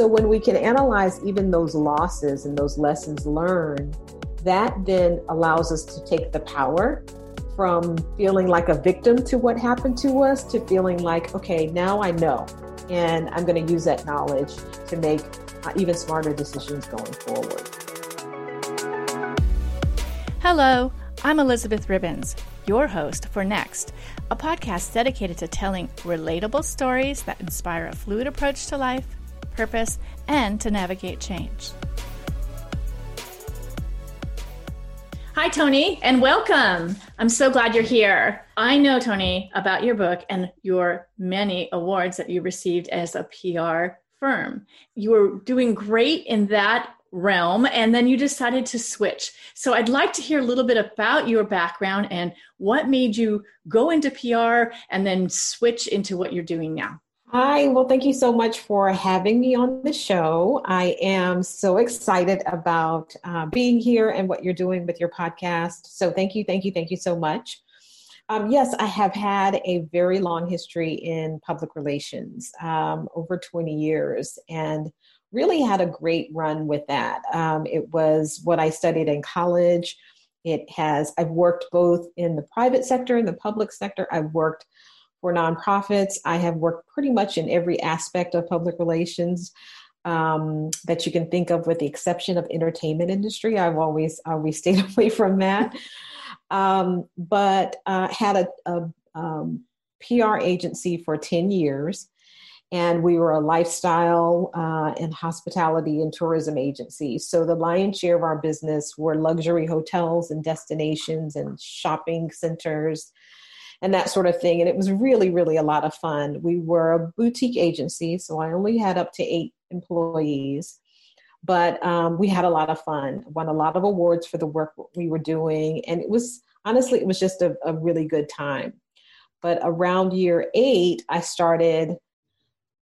so when we can analyze even those losses and those lessons learned, that then allows us to take the power from feeling like a victim to what happened to us to feeling like, okay, now I know. And I'm going to use that knowledge to make uh, even smarter decisions going forward. Hello, I'm Elizabeth Ribbons, your host for Next, a podcast dedicated to telling relatable stories that inspire a fluid approach to life, purpose, and to navigate change. Hi, Tony, and welcome. I'm so glad you're here. I know, Tony, about your book and your many awards that you received as a PR firm. You were doing great in that realm and then you decided to switch. So I'd like to hear a little bit about your background and what made you go into PR and then switch into what you're doing now. Hi, well, thank you so much for having me on the show. I am so excited about uh, being here and what you're doing with your podcast. So, thank you, thank you, thank you so much. Um, yes, I have had a very long history in public relations, um, over 20 years, and really had a great run with that. Um, it was what I studied in college. It has, I've worked both in the private sector and the public sector. I've worked for nonprofits. I have worked pretty much in every aspect of public relations um, that you can think of, with the exception of entertainment industry. I've always always stayed away from that. Um, but uh, had a, a um, PR agency for ten years, and we were a lifestyle uh, and hospitality and tourism agency. So the lion's share of our business were luxury hotels and destinations and shopping centers and that sort of thing. And it was really, really a lot of fun. We were a boutique agency, so I only had up to eight employees, but um, we had a lot of fun. Won a lot of awards for the work we were doing, and it was honestly, it was just a, a really good time. But around year eight, I started.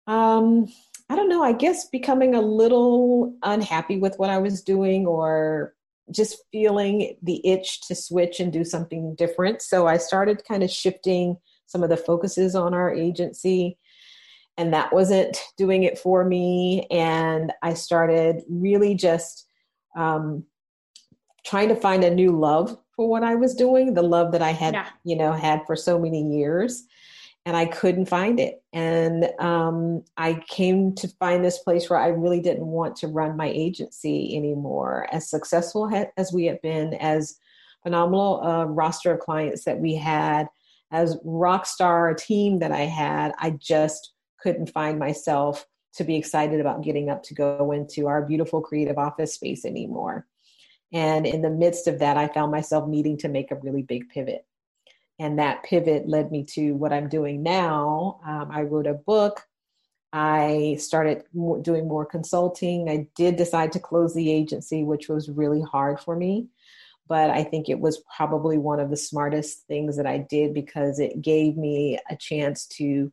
Um, I don't know, I guess becoming a little unhappy with what I was doing or just feeling the itch to switch and do something different. So I started kind of shifting some of the focuses on our agency, and that wasn't doing it for me. And I started really just um, trying to find a new love for what I was doing, the love that I had, yeah. you know, had for so many years and I couldn't find it. And um, I came to find this place where I really didn't want to run my agency anymore. As successful as we had been, as phenomenal roster of clients that we had, as rock star team that I had, I just couldn't find myself to be excited about getting up to go into our beautiful creative office space anymore. And in the midst of that, I found myself needing to make a really big pivot and that pivot led me to what I'm doing now. Um, I wrote a book. I started doing more consulting. I did decide to close the agency, which was really hard for me. But I think it was probably one of the smartest things that I did because it gave me a chance to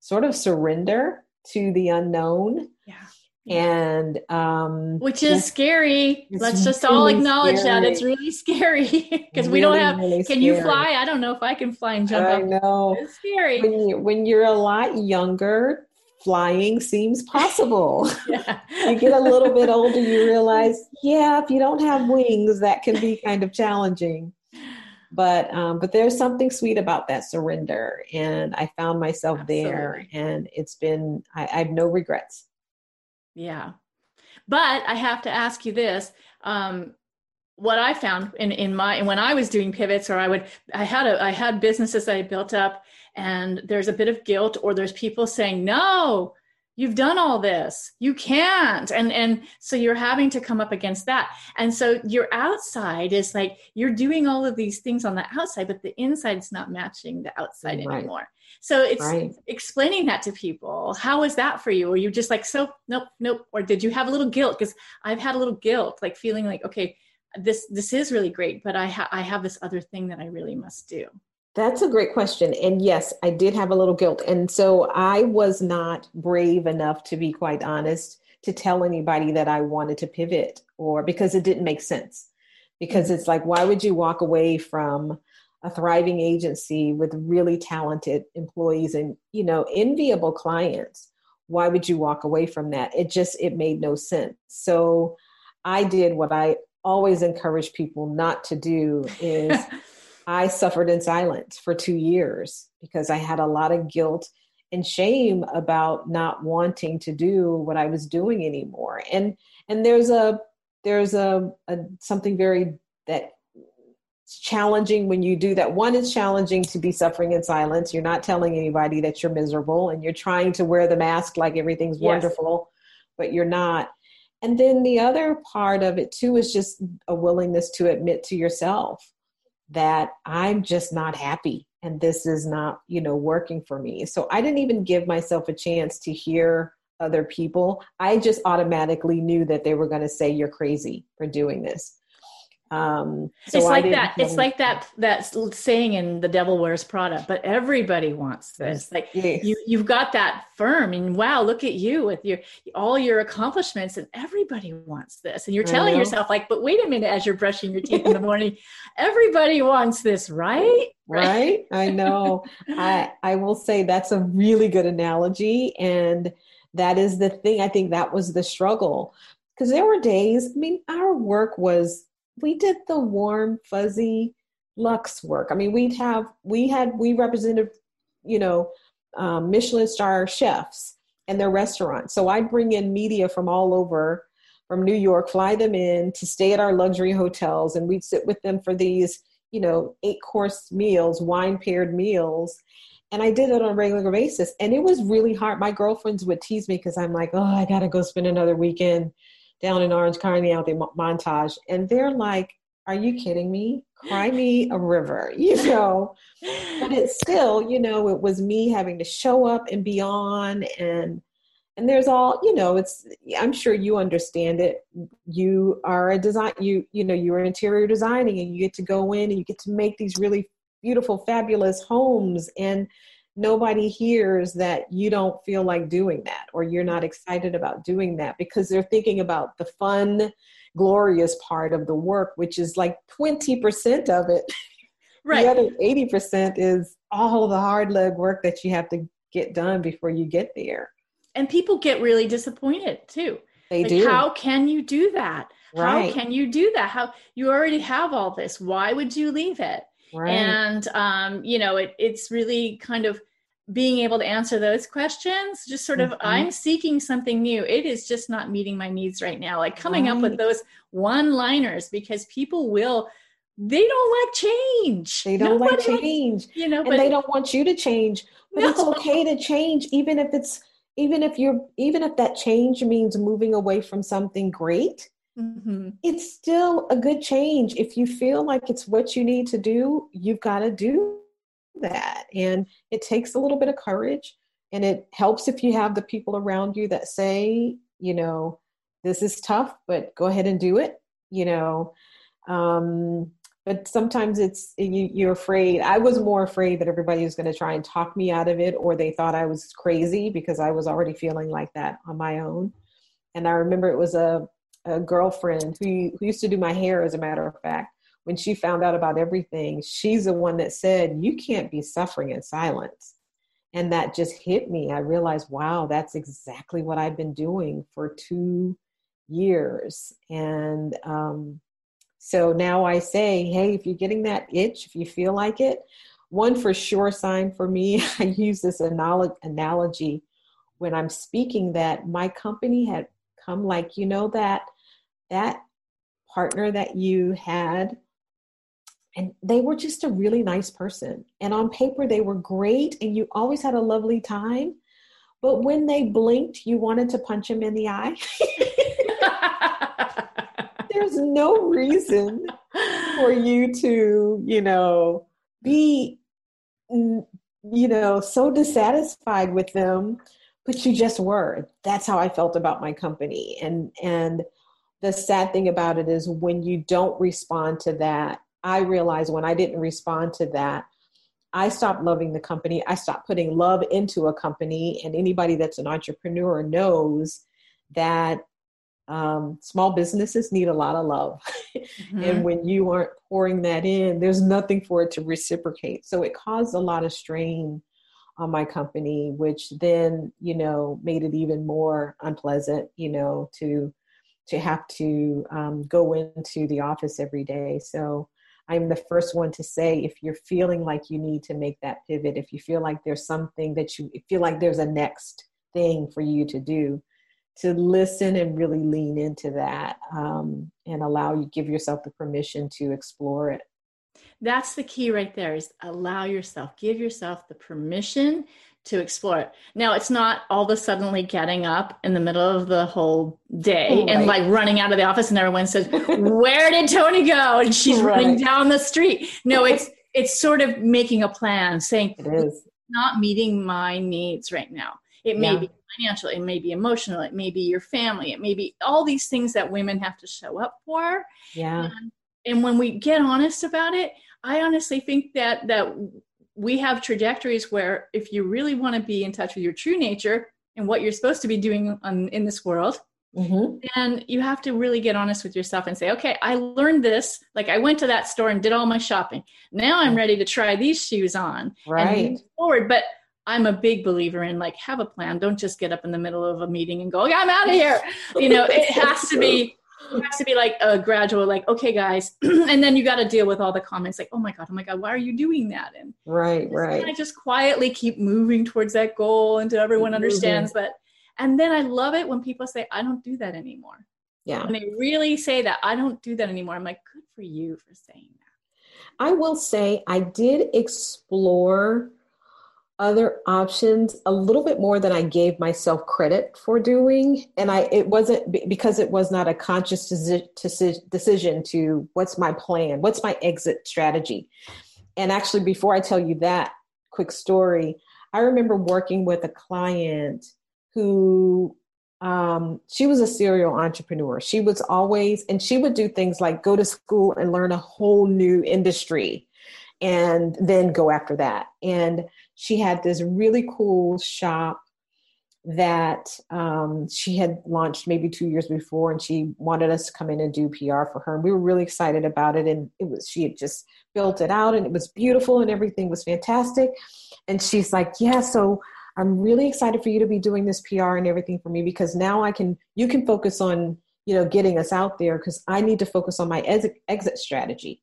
sort of surrender to the unknown. Yeah and um which is scary. Let's just really all acknowledge scary. that it's really scary because really, we don't have really can you fly? I don't know if i can fly and jump I up. know. It's scary. When, you, when you're a lot younger flying seems possible. You get a little bit older you realize yeah if you don't have wings that can be kind of challenging. But um, but there's something sweet about that surrender and i found myself Absolutely. there and it's been I, I have no regrets yeah. But I have to ask you this. Um, what I found in, in my when I was doing pivots or I would I had a I had businesses that I built up and there's a bit of guilt or there's people saying, No, you've done all this you can't and and so you're having to come up against that and so your outside is like you're doing all of these things on the outside but the inside is not matching the outside right. anymore so it's right. explaining that to people how was that for you or you just like so nope nope or did you have a little guilt because i've had a little guilt like feeling like okay this this is really great but i ha- i have this other thing that i really must do that's a great question. And yes, I did have a little guilt. And so I was not brave enough, to be quite honest, to tell anybody that I wanted to pivot or because it didn't make sense. Because mm-hmm. it's like, why would you walk away from a thriving agency with really talented employees and, you know, enviable clients? why would you walk away from that it just it made no sense so i did what i always encourage people not to do is i suffered in silence for two years because i had a lot of guilt and shame about not wanting to do what i was doing anymore and and there's a there's a, a something very that challenging when you do that. One is challenging to be suffering in silence. You're not telling anybody that you're miserable and you're trying to wear the mask like everything's yes. wonderful, but you're not. And then the other part of it too is just a willingness to admit to yourself that I'm just not happy and this is not, you know, working for me. So I didn't even give myself a chance to hear other people. I just automatically knew that they were going to say you're crazy for doing this. Um, so it's like that. It's like that. That saying in "The Devil Wears Prada," but everybody wants this. Like yes. you, you've got that firm, and wow, look at you with your all your accomplishments, and everybody wants this. And you're telling yourself, like, but wait a minute, as you're brushing your teeth in the morning, everybody wants this, right? Right. I know. I I will say that's a really good analogy, and that is the thing. I think that was the struggle because there were days. I mean, our work was we did the warm, fuzzy luxe work. I mean, we'd have, we had, we represented, you know, um, Michelin star chefs and their restaurants. So I'd bring in media from all over, from New York, fly them in to stay at our luxury hotels, and we'd sit with them for these, you know, eight course meals, wine paired meals. And I did it on a regular basis. And it was really hard. My girlfriends would tease me because I'm like, oh, I got to go spend another weekend down in Orange County out there, Montage, and they're like, "Are you kidding me? Cry me a river," you know. but it's still, you know, it was me having to show up and be on, and and there's all, you know, it's. I'm sure you understand it. You are a design. You you know you're interior designing, and you get to go in and you get to make these really beautiful, fabulous homes and nobody hears that you don't feel like doing that or you're not excited about doing that because they're thinking about the fun, glorious part of the work, which is like 20% of it. Right. the other 80% is all the hard leg work that you have to get done before you get there. And people get really disappointed too. They like, do. How can you do that? Right. How can you do that? How you already have all this. Why would you leave it? Right. And um, you know, it, it's really kind of being able to answer those questions. Just sort of, mm-hmm. I'm seeking something new. It is just not meeting my needs right now. Like coming right. up with those one-liners because people will. They don't like change. They don't Nobody like change. Likes, you know, and but, they don't want you to change. But no. it's okay to change, even if it's even if you're even if that change means moving away from something great Mm-hmm. It's still a good change. If you feel like it's what you need to do, you've got to do that. And it takes a little bit of courage. And it helps if you have the people around you that say, you know, this is tough, but go ahead and do it, you know. Um, but sometimes it's you, you're afraid. I was more afraid that everybody was going to try and talk me out of it, or they thought I was crazy because I was already feeling like that on my own. And I remember it was a a girlfriend who, who used to do my hair, as a matter of fact, when she found out about everything, she's the one that said, You can't be suffering in silence. And that just hit me. I realized, wow, that's exactly what I've been doing for two years. And um, so now I say, hey, if you're getting that itch, if you feel like it, one for sure sign for me, I use this analogy when I'm speaking that my company had come like, you know, that that partner that you had and they were just a really nice person. And on paper they were great and you always had a lovely time. But when they blinked you wanted to punch them in the eye? There's no reason for you to you know be you know so dissatisfied with them but you just were. That's how i felt about my company. And and the sad thing about it is when you don't respond to that, I realized when I didn't respond to that, I stopped loving the company. I stopped putting love into a company. And anybody that's an entrepreneur knows that um, small businesses need a lot of love. Mm-hmm. and when you aren't pouring that in, there's nothing for it to reciprocate. So it caused a lot of strain on my company, which then, you know, made it even more unpleasant, you know, to to have to um, go into the office every day. So I'm the first one to say if you're feeling like you need to make that pivot, if you feel like there's something that you feel like there's a next thing for you to do, to listen and really lean into that um, and allow you give yourself the permission to explore it that's the key right there is allow yourself give yourself the permission to explore it. Now it's not all of a suddenly getting up in the middle of the whole day right. and like running out of the office and everyone says where did tony go? And she's right. running down the street. No it's it's sort of making a plan saying it is. Not meeting my needs right now. It may yeah. be financial it may be emotional it may be your family it may be all these things that women have to show up for. Yeah. And, and when we get honest about it I honestly think that that we have trajectories where if you really want to be in touch with your true nature and what you're supposed to be doing on, in this world, mm-hmm. then you have to really get honest with yourself and say, okay, I learned this. Like I went to that store and did all my shopping. Now I'm ready to try these shoes on right. and forward. But I'm a big believer in like have a plan. Don't just get up in the middle of a meeting and go, I'm out of here. You know, it has to be it has to be like a gradual like okay guys and then you got to deal with all the comments like oh my god oh my god why are you doing that? And right right. i just quietly keep moving towards that goal until everyone keep understands moving. that and then i love it when people say i don't do that anymore. Yeah. And they really say that i don't do that anymore i'm like good for you for saying that. I will say i did explore other options a little bit more than I gave myself credit for doing. And I, it wasn't because it was not a conscious decision to what's my plan, what's my exit strategy. And actually, before I tell you that quick story, I remember working with a client who um, she was a serial entrepreneur. She was always, and she would do things like go to school and learn a whole new industry and then go after that. And she had this really cool shop that um, she had launched maybe two years before and she wanted us to come in and do pr for her. And we were really excited about it and it was she had just built it out and it was beautiful and everything was fantastic. And she's like yeah so i'm really excited for you to be doing this pr and everything for me because now i can you can focus on you know getting us out there because i need to focus on my exit, exit strategy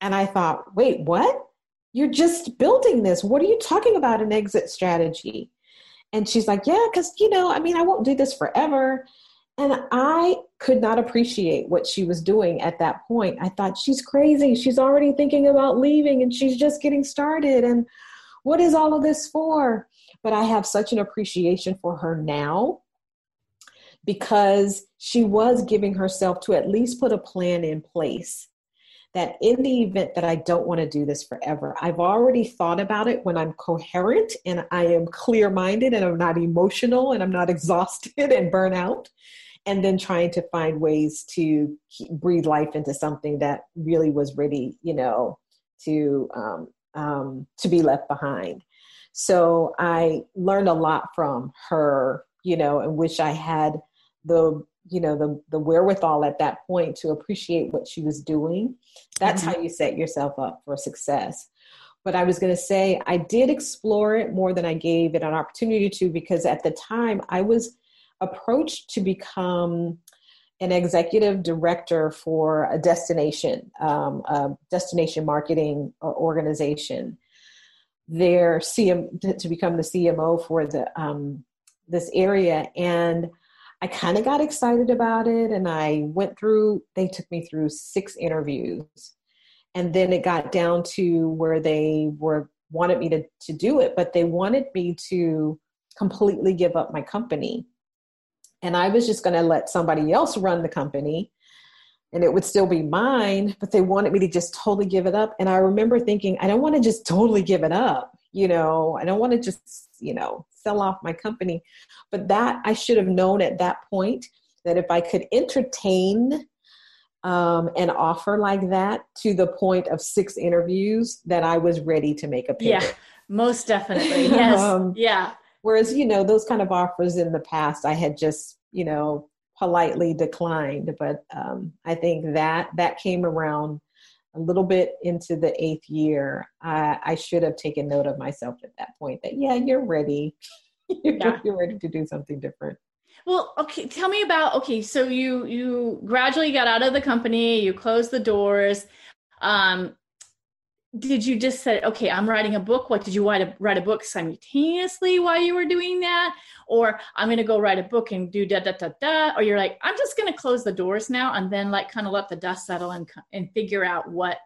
and i thought wait what you're just building this. What are you talking about an exit strategy? And she's like, Yeah, because, you know, I mean, I won't do this forever. And I could not appreciate what she was doing at that point. I thought, She's crazy. She's already thinking about leaving and she's just getting started. And what is all of this for? But I have such an appreciation for her now because she was giving herself to at least put a plan in place that in the event that I don't want to do this forever, I've already thought about it when I'm coherent and I am clear minded and I'm not emotional and I'm not exhausted and burn out. And then trying to find ways to breathe life into something that really was ready, you know, to um, um, to be left behind. So I learned a lot from her, you know, and wish I had the you know the the wherewithal at that point to appreciate what she was doing that's mm-hmm. how you set yourself up for success but i was going to say i did explore it more than i gave it an opportunity to because at the time i was approached to become an executive director for a destination um, a destination marketing organization their CM to become the CMO for the um, this area and I kind of got excited about it and I went through, they took me through six interviews. And then it got down to where they were wanted me to, to do it, but they wanted me to completely give up my company. And I was just going to let somebody else run the company and it would still be mine, but they wanted me to just totally give it up. And I remember thinking, I don't want to just totally give it up. You know, I don't want to just, you know, sell off my company. But that I should have known at that point that if I could entertain um, an offer like that to the point of six interviews, that I was ready to make a pivot. Yeah, most definitely. Yes. um, yeah. Whereas, you know, those kind of offers in the past, I had just, you know, politely declined. But um, I think that that came around a little bit into the eighth year, I, I should have taken note of myself at that point that, yeah, you're ready. you're, yeah. you're ready to do something different. Well, okay, tell me about okay, so you you gradually got out of the company, you closed the doors. Um did you just say, okay, I'm writing a book? What did you write a, write a book simultaneously while you were doing that? Or I'm going to go write a book and do da da da da. Or you're like, I'm just going to close the doors now and then like kind of let the dust settle and and figure out what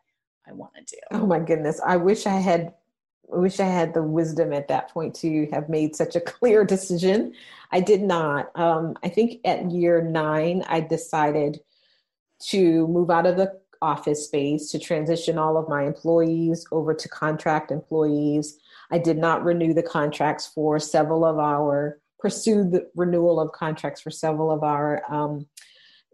I want to do. Oh my goodness, I wish I had. I wish I had the wisdom at that point to have made such a clear decision. I did not. Um, I think at year nine, I decided to move out of the office space to transition all of my employees over to contract employees. I did not renew the contracts for several of our, pursued the renewal of contracts for several of our um,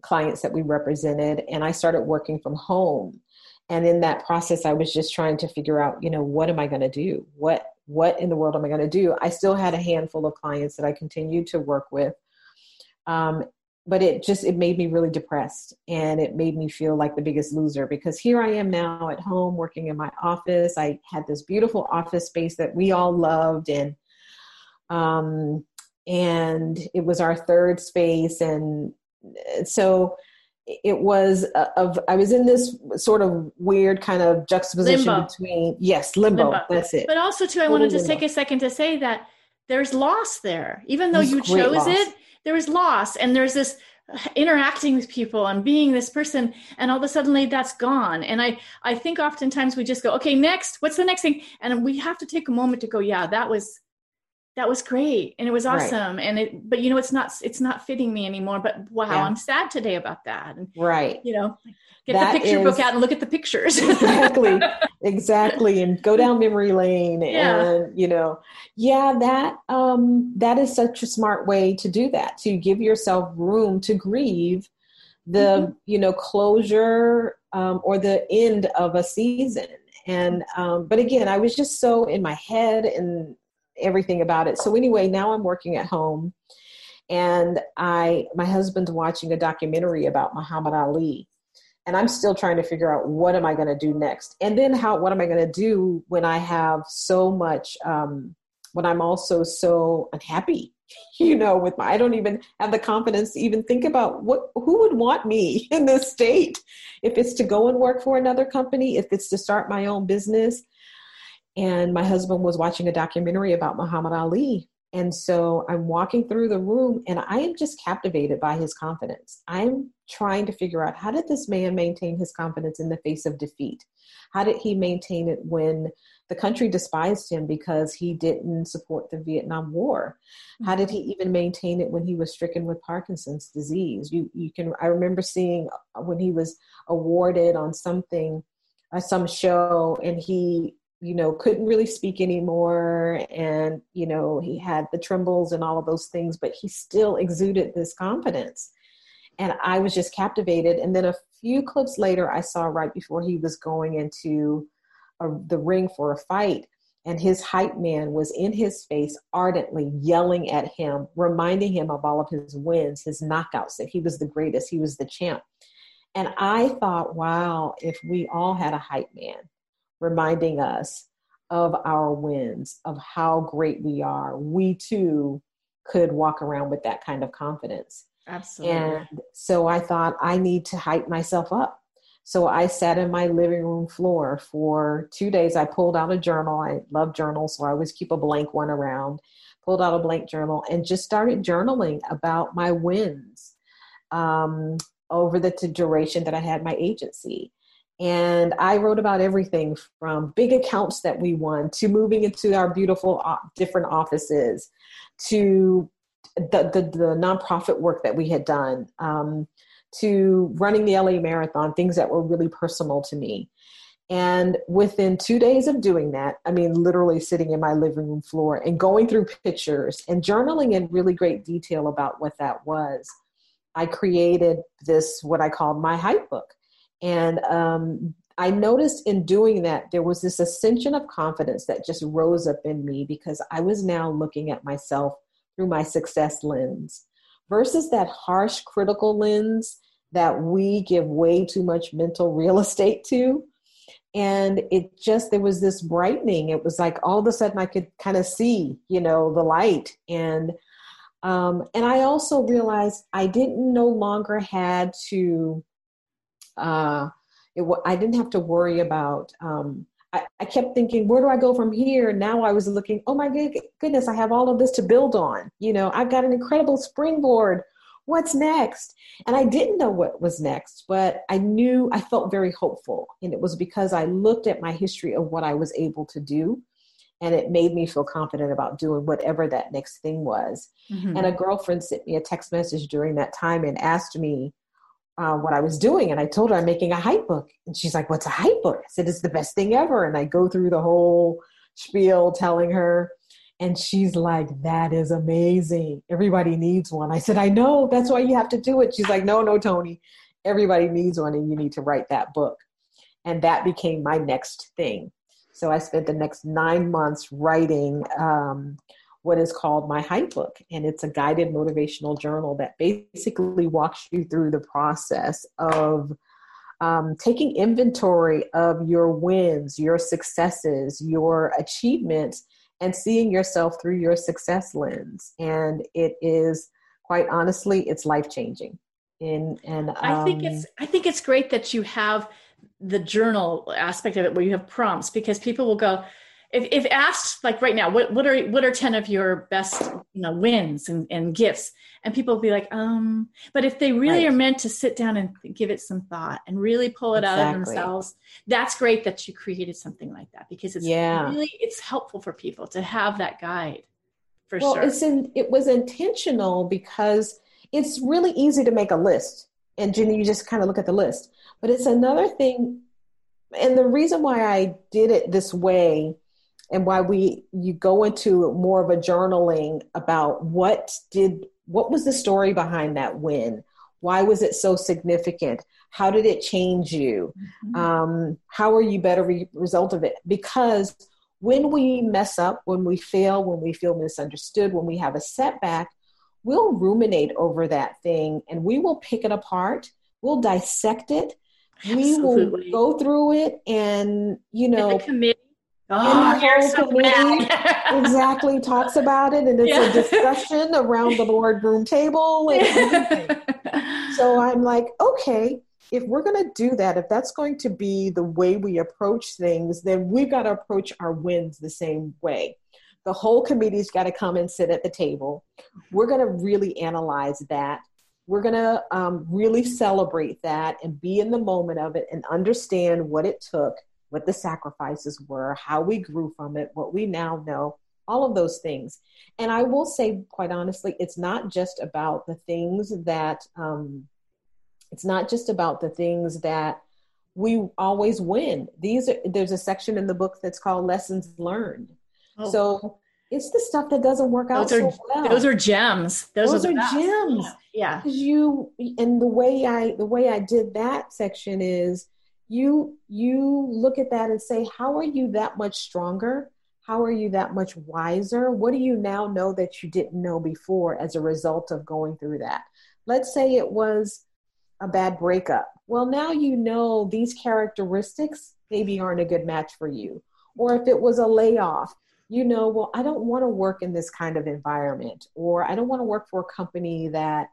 clients that we represented. And I started working from home. And in that process, I was just trying to figure out, you know, what am I going to do? What what in the world am I going to do? I still had a handful of clients that I continued to work with. Um, but it just it made me really depressed and it made me feel like the biggest loser because here I am now at home working in my office. I had this beautiful office space that we all loved and um and it was our third space and so it was of I was in this sort of weird kind of juxtaposition limbo. between yes limbo, limbo, that's it. But also too, I want to just take a second to say that there's loss there, even though you chose loss. it there was loss and there's this uh, interacting with people and being this person and all of a sudden that's gone. And i i think oftentimes we just go okay next what's the next thing? And we have to take a moment to go yeah that was that was great and it was awesome right. and it but you know it's not it's not fitting me anymore but wow yeah. i'm sad today about that and, right you know get that the picture is, book out and look at the pictures exactly exactly and go down memory lane yeah. and you know yeah that um that is such a smart way to do that to give yourself room to grieve the mm-hmm. you know closure um, or the end of a season and um, but again i was just so in my head and everything about it. So anyway, now I'm working at home and I my husband's watching a documentary about Muhammad Ali and I'm still trying to figure out what am I going to do next, and then how what am I going to do when I have so much um, when I'm also so unhappy, you know, with my I don't even have the confidence to even think about what who would want me in this state if it's to go and work for another company, if it's to start my own business, and my husband was watching a documentary about Muhammad Ali. And so I'm walking through the room and I am just captivated by his confidence. I'm trying to figure out how did this man maintain his confidence in the face of defeat? How did he maintain it when the country despised him because he didn't support the Vietnam War? How did he even maintain it when he was stricken with Parkinson's disease? You you can I remember seeing when he was awarded on something uh, some show and he you know couldn't really speak anymore and you know he had the trembles and all of those things but he still exuded this confidence. And i was just captivated. And then a few clips later i saw right before he was going into a, the ring for a fight and his hype man was in his face ardently yelling at him reminding him of all of his wins his knockouts that he was the greatest he was the champ. And i thought wow if we all had a hype man reminding us of our wins, of how great we are, we too could walk around with that kind of confidence. Absolutely. And so I thought I need to hype myself up. So I sat in my living room floor for two days. I pulled out a journal. I love journals, so I always keep a blank one around. Pulled out a blank journal and just started journaling about my wins um, over the duration that I had my agency. And I wrote about everything from big accounts that we won to moving into our beautiful uh, different offices to the, the, the nonprofit work that we had done um, to running the LA Marathon, things that were really personal to me. And within two days of doing that, I mean, literally sitting in my living room floor and going through pictures and journaling in really great detail about what that was, I created this, what I called my hype book. And um, I noticed in doing that, there was this ascension of confidence that just rose up in me because I was now looking at myself through my success lens versus that harsh critical lens that we give way too much mental real estate to. and it just there was this brightening it was like all of a sudden i could kind of see you know the light and um, and i also realized i didn't no longer had to uh, it, i didn't have to worry about um, I, I, kept thinking where do i go from here now i was looking oh my goodness i have all of this to build on you know i've got an incredible springboard what's next? And I didn't know what was next, but I knew I felt very hopeful. And it was because I looked at my history of what I was able to do. And it made me feel confident about doing whatever that next thing was. Mm-hmm. And a girlfriend sent me a text message during that time and asked me uh, what I was doing. And I told her I'm making a hype book. And she's like, What's a hype book? I said, It's the best thing ever. And I go through the whole spiel telling her and she's like, that is amazing. Everybody needs one. I said, I know. That's why you have to do it. She's like, no, no, Tony. Everybody needs one, and you need to write that book. And that became my next thing. So I spent the next nine months writing um, what is called my hype book. And it's a guided motivational journal that basically walks you through the process of um, taking inventory of your wins, your successes, your achievements and seeing yourself through your success lens. And it is quite honestly, it's life changing. And and um, I think it's um, I think it's great that you have the journal aspect of it where you have prompts because people will go, if, if asked like right now what, what are what are 10 of your best you know wins and, and gifts and people will be like um but if they really right. are meant to sit down and give it some thought and really pull it exactly. out of themselves that's great that you created something like that because it's yeah. really it's helpful for people to have that guide for well, sure it's in, it was intentional because it's really easy to make a list and Jenny you just kind of look at the list but it's another thing and the reason why I did it this way and why we you go into more of a journaling about what did what was the story behind that win? Why was it so significant? How did it change you? Mm-hmm. um, how are you better re- result of it? Because when we mess up when we fail when we feel misunderstood when we have a setback we'll ruminate over that thing and we will pick it apart. We'll dissect it. Absolutely. we will go through it and you know Oh, you're so exactly talks about it, and it's yeah. a discussion around the boardroom table and so I'm like, okay, if we're going to do that, if that's going to be the way we approach things, then we've got to approach our wins the same way. The whole committee's got to come and sit at the table. We're going to really analyze that. We're going to um, really celebrate that and be in the moment of it and understand what it took what the sacrifices were, how we grew from it, what we now know, all of those things. And I will say, quite honestly, it's not just about the things that, um, it's not just about the things that we always win. These are, there's a section in the book that's called Lessons Learned. Oh. So it's the stuff that doesn't work out those are, so well. Those are gems. Those, those are, are gems. Yeah. You and the way I the way I did that section is you you look at that and say how are you that much stronger? How are you that much wiser? What do you now know that you didn't know before as a result of going through that? Let's say it was a bad breakup. Well now you know these characteristics maybe aren't a good match for you. Or if it was a layoff you know well i don't want to work in this kind of environment or i don't want to work for a company that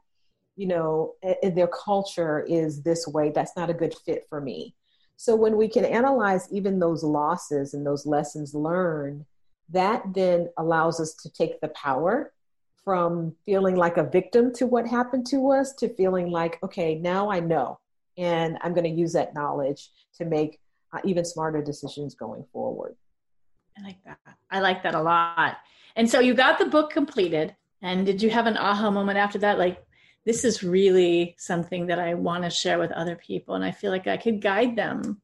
you know eh, eh, their culture is this way. That's not a good fit for me so when we can analyze even those losses and those lessons learned, that then allows us to take the power from feeling like a victim to what happened to us to feeling like, okay, now I know, and I'm going to use that knowledge to make uh, even smarter decisions going forward. I like that. I like that a lot. And so you got the book completed, and did you have an aha moment after that? Like, this is really something that I want to share with other people, and I feel like I could guide them.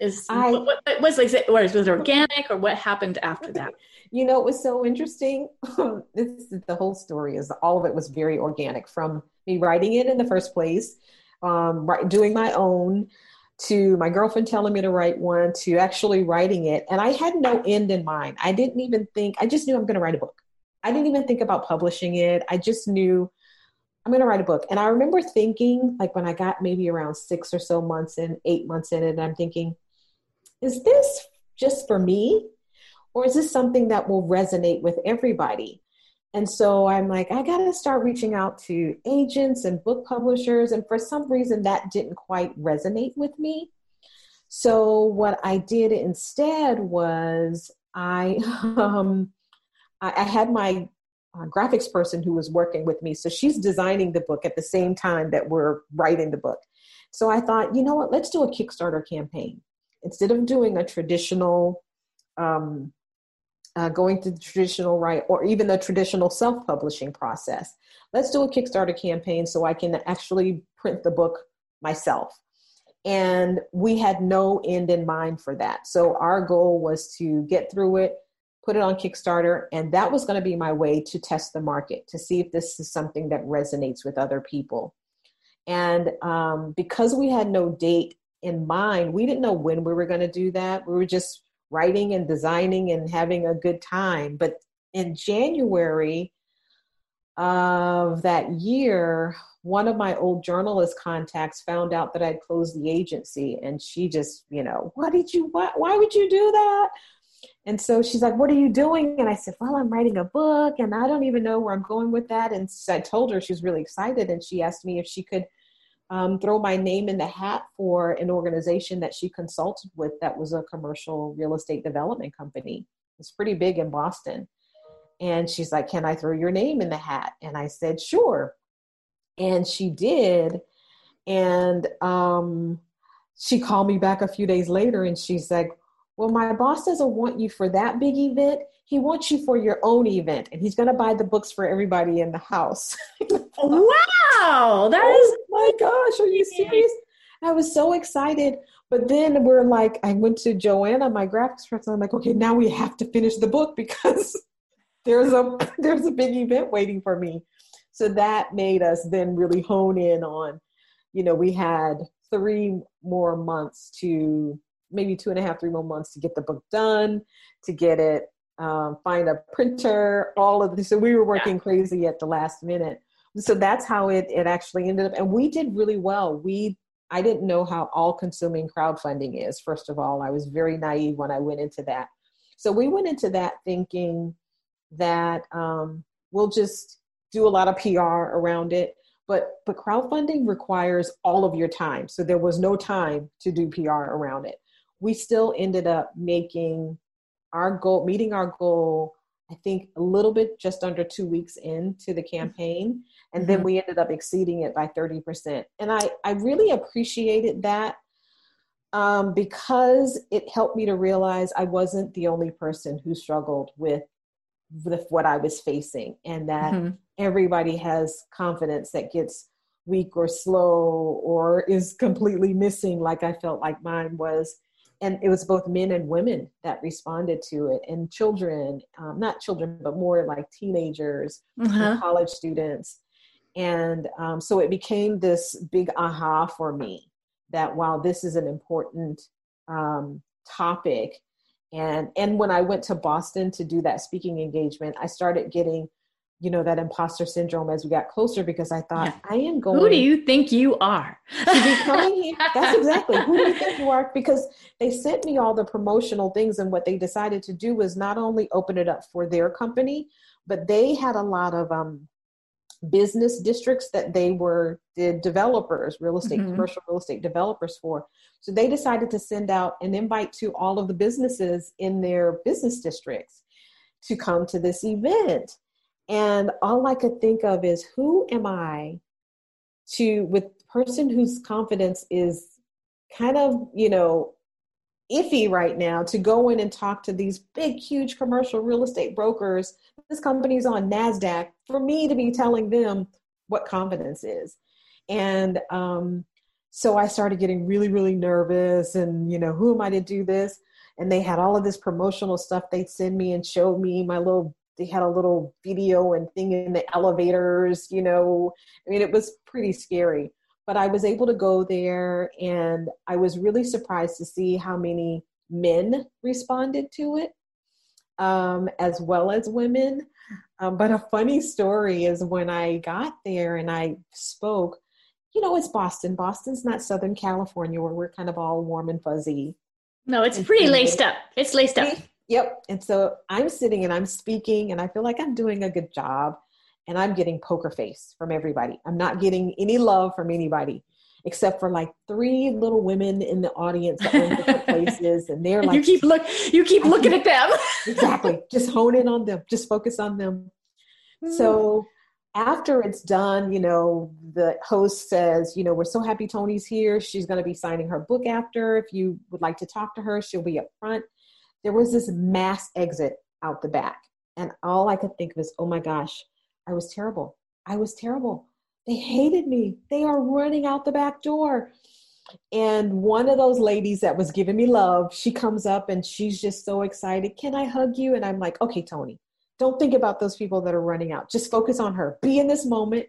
Is I, what, what, was like was, was it organic or what happened after that? You know, it was so interesting. this is the whole story. Is all of it was very organic from me writing it in the first place, um, doing my own, to my girlfriend telling me to write one, to actually writing it, and I had no end in mind. I didn't even think. I just knew I'm going to write a book. I didn't even think about publishing it. I just knew I'm going to write a book. And I remember thinking, like when I got maybe around six or so months in, eight months in it, and I'm thinking, is this just for me? Or is this something that will resonate with everybody? And so I'm like, I got to start reaching out to agents and book publishers. And for some reason, that didn't quite resonate with me. So what I did instead was I, um, I had my uh, graphics person who was working with me. So she's designing the book at the same time that we're writing the book. So I thought, you know what, let's do a Kickstarter campaign. Instead of doing a traditional um, uh, going to the traditional right or even the traditional self-publishing process let's do a kickstarter campaign so i can actually print the book myself and we had no end in mind for that so our goal was to get through it put it on kickstarter and that was going to be my way to test the market to see if this is something that resonates with other people and um, because we had no date in mind we didn't know when we were going to do that we were just writing and designing and having a good time. But in January of that year, one of my old journalist contacts found out that I'd closed the agency and she just, you know, why did you, why, why would you do that? And so she's like, What are you doing? And I said, Well, I'm writing a book and I don't even know where I'm going with that. And so I told her she was really excited and she asked me if she could um, throw my name in the hat for an organization that she consulted with that was a commercial real estate development company. It's pretty big in Boston. And she's like, Can I throw your name in the hat? And I said, Sure. And she did. And um, she called me back a few days later and she's like, Well, my boss doesn't want you for that big event. He wants you for your own event and he's going to buy the books for everybody in the house. wow. That oh, is my gosh, are you serious? I was so excited. But then we're like, I went to Joanna, my graphics person. I'm like, okay, now we have to finish the book because there's a there's a big event waiting for me. So that made us then really hone in on, you know, we had three more months to maybe two and a half, three more months to get the book done, to get it um, find a printer, all of this. So we were working yeah. crazy at the last minute. So that's how it, it actually ended up. And we did really well. We I didn't know how all consuming crowdfunding is, first of all. I was very naive when I went into that. So we went into that thinking that um, we'll just do a lot of PR around it. But, but crowdfunding requires all of your time. So there was no time to do PR around it. We still ended up making our goal, meeting our goal, I think a little bit just under two weeks into the campaign. And mm-hmm. then we ended up exceeding it by 30%. And I, I really appreciated that um, because it helped me to realize I wasn't the only person who struggled with, with what I was facing, and that mm-hmm. everybody has confidence that gets weak or slow or is completely missing, like I felt like mine was and it was both men and women that responded to it and children um, not children but more like teenagers uh-huh. college students and um, so it became this big aha for me that while this is an important um, topic and and when i went to boston to do that speaking engagement i started getting you know that imposter syndrome as we got closer because I thought yeah. I am going. Who do you think you are? to be coming here. That's exactly who do you think you are? Because they sent me all the promotional things, and what they decided to do was not only open it up for their company, but they had a lot of um, business districts that they were the developers, real estate, mm-hmm. commercial real estate developers for. So they decided to send out an invite to all of the businesses in their business districts to come to this event and all I could think of is who am I to, with person whose confidence is kind of, you know, iffy right now to go in and talk to these big, huge commercial real estate brokers. This company's on NASDAQ for me to be telling them what confidence is. And um, so I started getting really, really nervous and, you know, who am I to do this? And they had all of this promotional stuff they'd send me and show me my little they had a little video and thing in the elevators, you know. I mean, it was pretty scary. But I was able to go there and I was really surprised to see how many men responded to it, um, as well as women. Um, but a funny story is when I got there and I spoke, you know, it's Boston. Boston's not Southern California where we're kind of all warm and fuzzy. No, it's pretty laced up. It's laced up. Yep. And so I'm sitting and I'm speaking and I feel like I'm doing a good job and I'm getting poker face from everybody. I'm not getting any love from anybody except for like three little women in the audience that in different places and they're like you keep look you keep looking at them. Exactly. Just hone in on them. Just focus on them. Hmm. So after it's done you know the host says you know we're so happy tony's here. She's going to be signing her book after. If you would like to talk to her she'll be up front there was this mass exit out the back. And all I could think was, oh my gosh, I was terrible. I was terrible. They hated me. They are running out the back door. And one of those ladies that was giving me love, she comes up and she's just so excited. Can I hug you? And I'm like, okay, Tony, don't think about those people that are running out. Just focus on her. Be in this moment.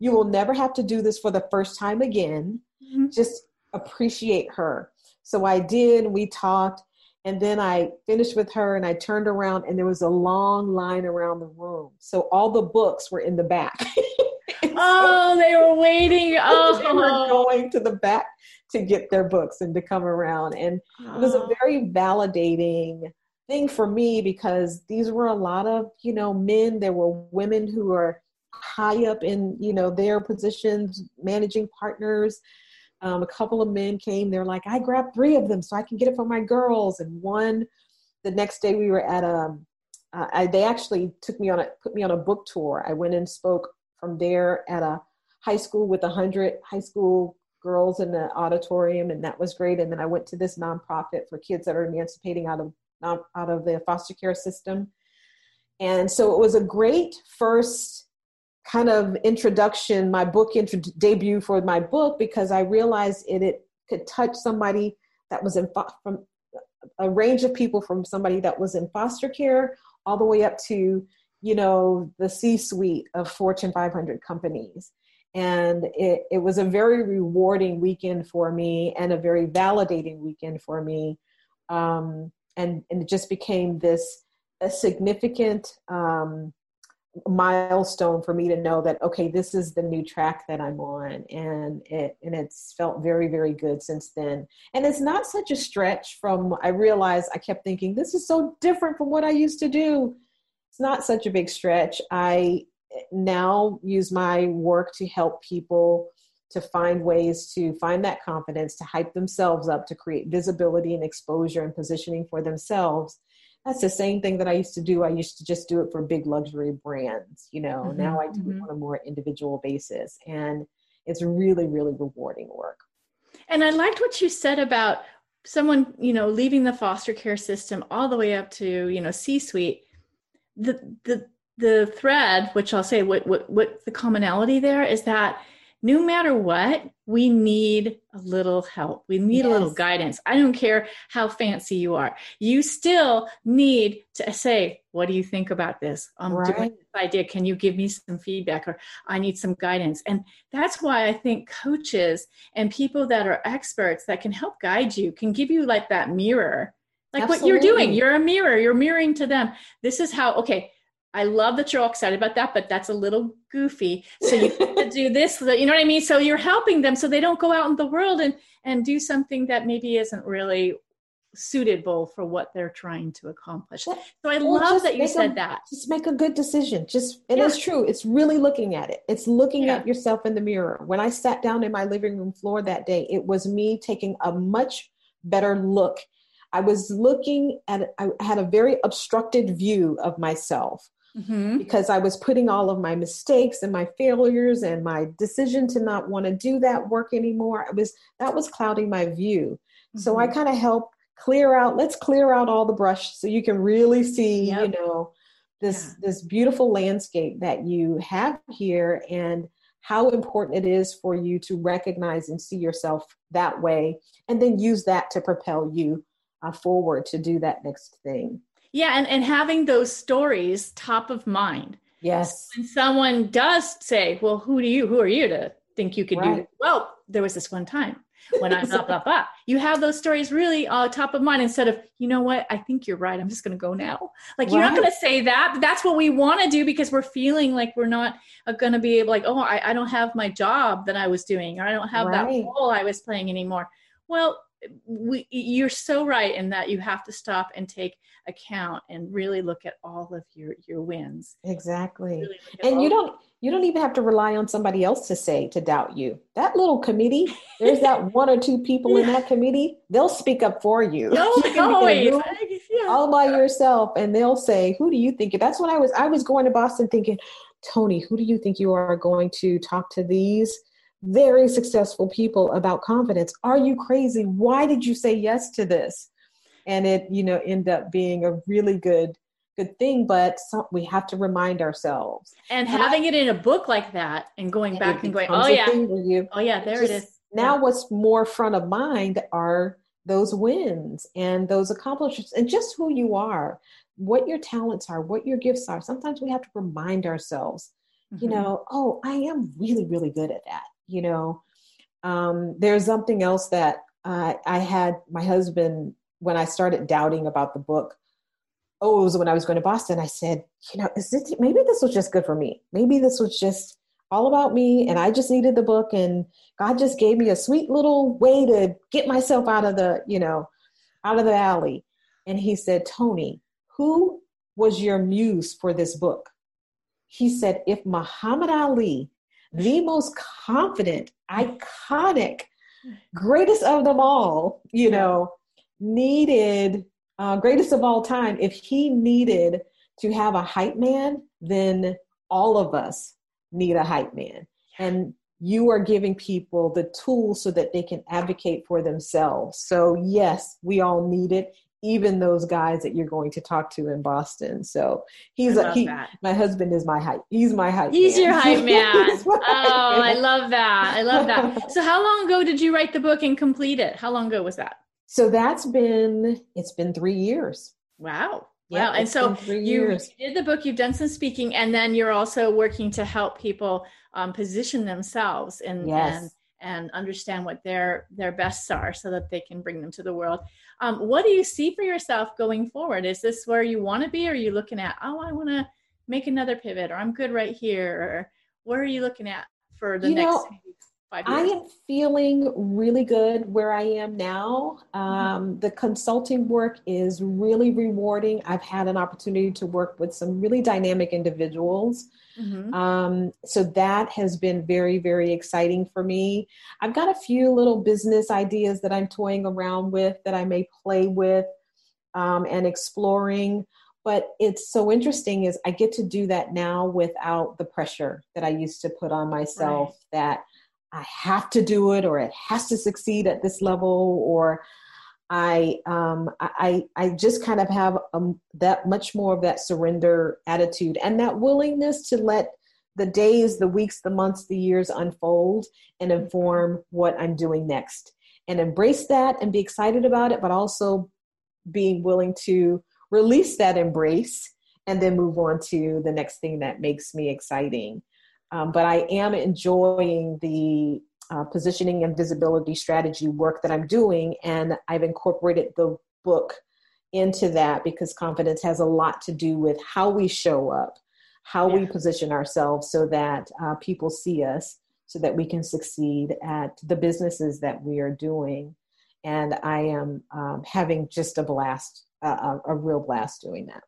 You will never have to do this for the first time again. Mm-hmm. Just appreciate her. So I did. We talked. And then I finished with her and I turned around and there was a long line around the room. So all the books were in the back. oh, they were waiting. Oh, they were oh. going to the back to get their books and to come around. And it was a oh. very validating thing for me because these were a lot of, you know, men. There were women who are high up in, you know, their positions, managing partners um, a couple of men came. They're like, I grabbed three of them so I can get it for my girls. And one, the next day we were at a, uh, I, they actually took me on a put me on a book tour. I went and spoke from there at a high school with a hundred high school girls in the auditorium, and that was great. And then I went to this nonprofit for kids that are emancipating out of out of the foster care system. And so it was a great first kind of introduction, my book intro- debut for my book because I realized it, it could touch somebody that was in fo- from a range of people from somebody that was in foster care all the way up to you know the C-suite of Fortune 500 companies. And it, it was a very rewarding weekend for me and a very validating weekend for me. Um, and, and it just became this a significant um, milestone for me to know that okay this is the new track that i'm on. And it and it's felt very very good since then. And it's not such a stretch from i realized i kept thinking this is so different from what i used to do. It's not such a big stretch. I now use my work to help people to find ways to find that confidence to hype themselves up to create visibility and exposure and positioning for themselves that's the same thing that I used to do. I used to just do it for big luxury brands, you know. Mm-hmm, now I do mm-hmm. it on a more individual basis. And it's really, really rewarding work. And I liked what you said about someone, you know, leaving the foster care system all the way up to, you know, C suite. The the the thread, which I'll say what what what the commonality there is that no matter what, we need a little help. We need yes. a little guidance. I don't care how fancy you are. You still need to say, what do you think about this? I'm right. doing this idea. Can you give me some feedback? Or I need some guidance. And that's why I think coaches and people that are experts that can help guide you can give you like that mirror. Like Absolutely. what you're doing. You're a mirror. You're mirroring to them. This is how, okay, I love that you're all excited about that, but that's a little goofy. So you have to do this, you know what I mean? So you're helping them so they don't go out in the world and, and do something that maybe isn't really suitable for what they're trying to accomplish. So I well, love that you said a, that. Just make a good decision. Just and yeah. it's true. It's really looking at it. It's looking yeah. at yourself in the mirror. When I sat down in my living room floor that day, it was me taking a much better look. I was looking at I had a very obstructed view of myself mm-hmm. because I was putting all of my mistakes and my failures and my decision to not want to do that work anymore. I was that was clouding my view. Mm-hmm. So I mm-hmm. kind of help clear out. Let's clear out all the brush so you can really see, yep. you know, this yeah. this beautiful landscape that you have here and how important it is for you to recognize and see yourself that way and then use that to propel you uh, forward to do that next thing yeah, and, and having those stories top of mind. Yes. When someone does say, Well, who do you who are you to think you could right. do this? Well, there was this one time when I blah blah blah. You have those stories really uh, top of mind instead of, you know what, I think you're right. I'm just gonna go now. Like right. you're not gonna say that, but that's what we want to do because we're feeling like we're not uh, gonna be able like, oh, I, I don't have my job that I was doing, or I don't have right. that role I was playing anymore. Well, we, you're so right in that you have to stop and take account and really look at all of your your wins. Exactly. Really and you don't you don't even have to rely on somebody else to say to doubt you. That little committee there's that one or two people in that committee they'll speak up for you. No, always. Yeah. all by yourself and they'll say who do you think that's when i was i was going to boston thinking tony who do you think you are going to talk to these very successful people about confidence. Are you crazy? Why did you say yes to this? And it, you know, end up being a really good good thing, but some, we have to remind ourselves. And, and having I, it in a book like that and going back and going, oh yeah, you, oh yeah, there just, it is. Now yeah. what's more front of mind are those wins and those accomplishments and just who you are, what your talents are, what your gifts are. Sometimes we have to remind ourselves, mm-hmm. you know, oh, I am really, really good at that you know um, there's something else that uh, i had my husband when i started doubting about the book oh it was when i was going to boston i said you know is this maybe this was just good for me. Maybe this was just all about me and i just needed the book and god just gave me a sweet little way to get myself out of the you know out of the alley. And he said tony who was your muse for this book? He said if muhammad ali the most confident, iconic, greatest of them all, you know, needed, uh, greatest of all time, if he needed to have a hype man, then all of us need a hype man. And you are giving people the tools so that they can advocate for themselves. So, yes, we all need it even those guys that you're going to talk to in Boston. So he's a, he, that. my husband is my hype. He's my hype. He's man. your hype man. oh, I love that. I love that. So how long ago did you write the book and complete it? How long ago was that? So that's been, it's been three years. Wow. Yeah, and so you, you, did the book, you've done some speaking, and then you're also working to help people um, position themselves and, yes. and and understand what their their bests are so that they can bring them to the world um, what do you see for yourself going forward is this where you want to be or are you looking at oh i want to make another pivot or i'm good right here or what are you looking at for the you next know, five years? i am feeling really good where i am now mm-hmm. um, mm-hmm. the consulting work is really rewarding i've had an opportunity to work with some really dynamic individuals Mm-hmm. Um, so that has been very, very exciting for me. I've got a few little business ideas that I'm toying around with that I may play with um, and exploring. But it's so interesting is I get to do that now without the pressure that I used to put on myself right. that I have to do it or it has to succeed at this level or I um, I I just kind of have um, that much more of that surrender attitude and that willingness to let the days, the weeks, the months, the years unfold and inform what I'm doing next, and embrace that and be excited about it, but also being willing to release that embrace and then move on to the next thing that makes me exciting. Um, but I am enjoying the uh, positioning and visibility strategy work that I'm doing, and I've incorporated the book into that because confidence has a lot to do with how we show up, how yeah. we position ourselves so that uh, people see us, so that we can succeed at the businesses that we are doing. And I am um, having just a blast, uh, a, a real blast doing that.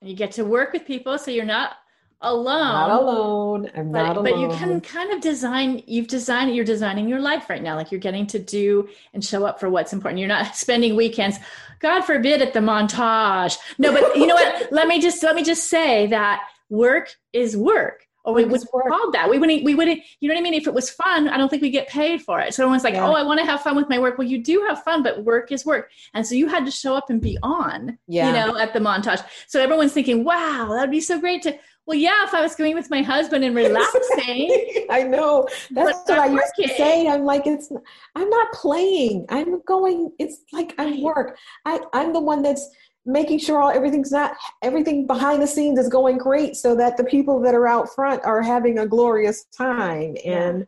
You get to work with people, so you're not alone. Not alone. I'm but, not alone. But you can kind of design, you've designed, you're designing your life right now. Like you're getting to do and show up for what's important. You're not spending weekends, God forbid, at the montage. No, but you know what? let me just, let me just say that work is work. Or we would call that. We wouldn't, we wouldn't, you know what I mean? If it was fun, I don't think we get paid for it. So everyone's like, yeah. oh, I want to have fun with my work. Well, you do have fun, but work is work. And so you had to show up and be on, yeah. you know, at the montage. So everyone's thinking, wow, that would be so great to, well, yeah, if I was going with my husband and relaxing. I know. That's what I used to say. I'm like, it's I'm not playing. I'm going, it's like I work. I, I'm the one that's making sure all everything's not everything behind the scenes is going great so that the people that are out front are having a glorious time. And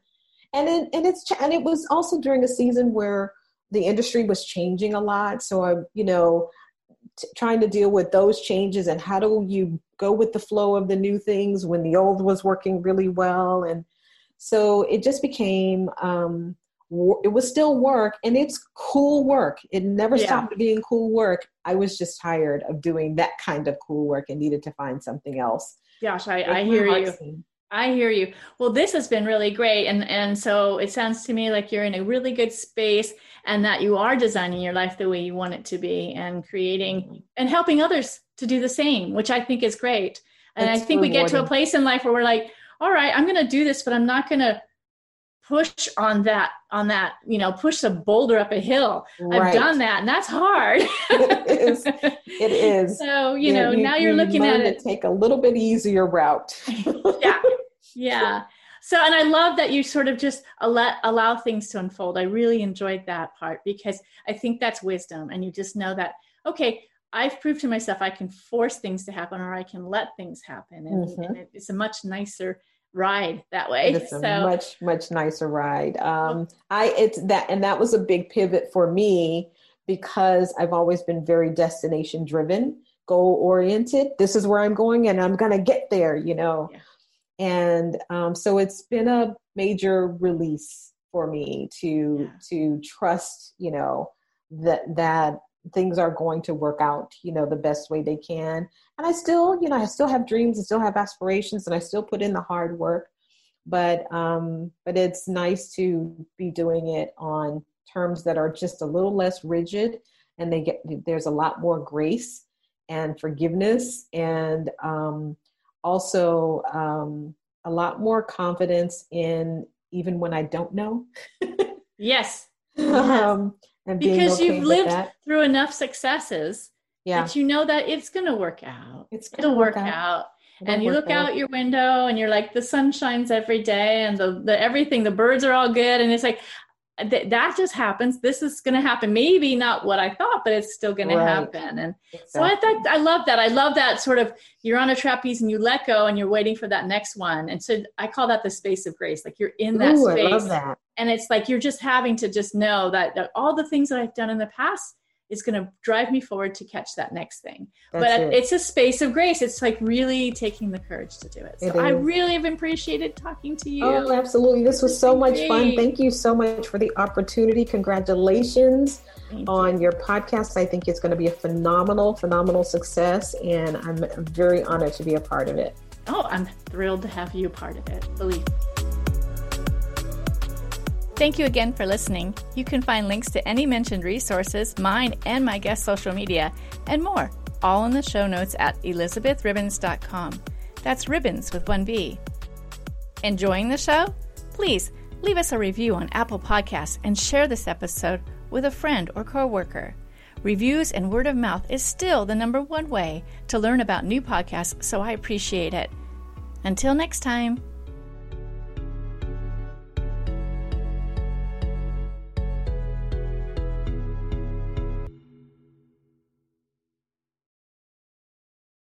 yeah. and it, and it's and it was also during a season where the industry was changing a lot. So I, you know, t- trying to deal with those changes and how do you go with the flow of the new things when the old was working really well and so it just became um, it was still work and it's cool work. It never Yeah. stopped being cool work. I was just tired of doing that kind of cool work and needed to find something else. Gosh, I, I hear you. sing. I hear you. Well, this has been really great. And and so it sounds to me like you're in a really good space and that you are designing your life the way you want it to be and creating and helping others to do the same, which I think is great. And It's I think we get to a place in life where we're like, all right, I'm going to do this, but I'm not going to push on that on that, you know, push a boulder up a hill. I've done that and that's hard. It is. It is. So, you Yeah, know, now you're you looking at to it take a little bit easier route. yeah yeah so and i love that you sort of just allow, allow things to unfold i really enjoyed that part because i think that's wisdom and you just know that okay i've proved to myself i can force things to happen or i can let things happen and, Mhm. and it, it's a much nicer ride that way It's a much much nicer ride. Um, I it's that and that was a big pivot for me because I've always been very destination driven, goal oriented. This is where I'm going, and I'm gonna get there. You know, Yeah. and um, so it's been a major release for me to Yeah. to trust. You know that that things are going to work out you know the best way they can. And i still you know i still have dreams and still have aspirations and i still put in the hard work. But um but it's nice to be doing it on terms that are just a little less rigid and they get there's a lot more grace and forgiveness and um also um a lot more confidence in even when i don't know. Yes. Um and because okay you've lived that. through enough successes yeah. that you know that it's going to work out. It's gonna it'll work out. and you look out your window and you're like the sun shines every day and the, the everything the birds are all good. And it's like th- that just happens. This is going to happen. Maybe not what i thought but it's still going Right. to happen. And so i thought i love that. I love that sort of you're on a trapeze and you let go and you're waiting for that next one. And so i call that the space of grace. Like you're in that Ooh, space that. and it's like you're just having to just know that, that all the things that i've done in the past is going to drive me forward to catch that next thing That's but it. it's a space of grace it's like really taking the courage to do it so It i really have appreciated talking to you Oh, absolutely. This was so much fun. Thank you so much for the opportunity. Congratulations Thank on you. your podcast. I think it's going to be a phenomenal, phenomenal success, and I'm very honored to be a part of it. oh i'm thrilled to have you a part of it believe Thank you again for listening. You can find links to any mentioned resources, mine and my guest social media, and more, all in the show notes at elizabethribons.com. That's Ribons with one B. Enjoying the show? Please leave us a review on Apple Podcasts and share this episode with a friend or coworker. Reviews and word of mouth is still the number one way to learn about new podcasts, so I appreciate it. Until next time.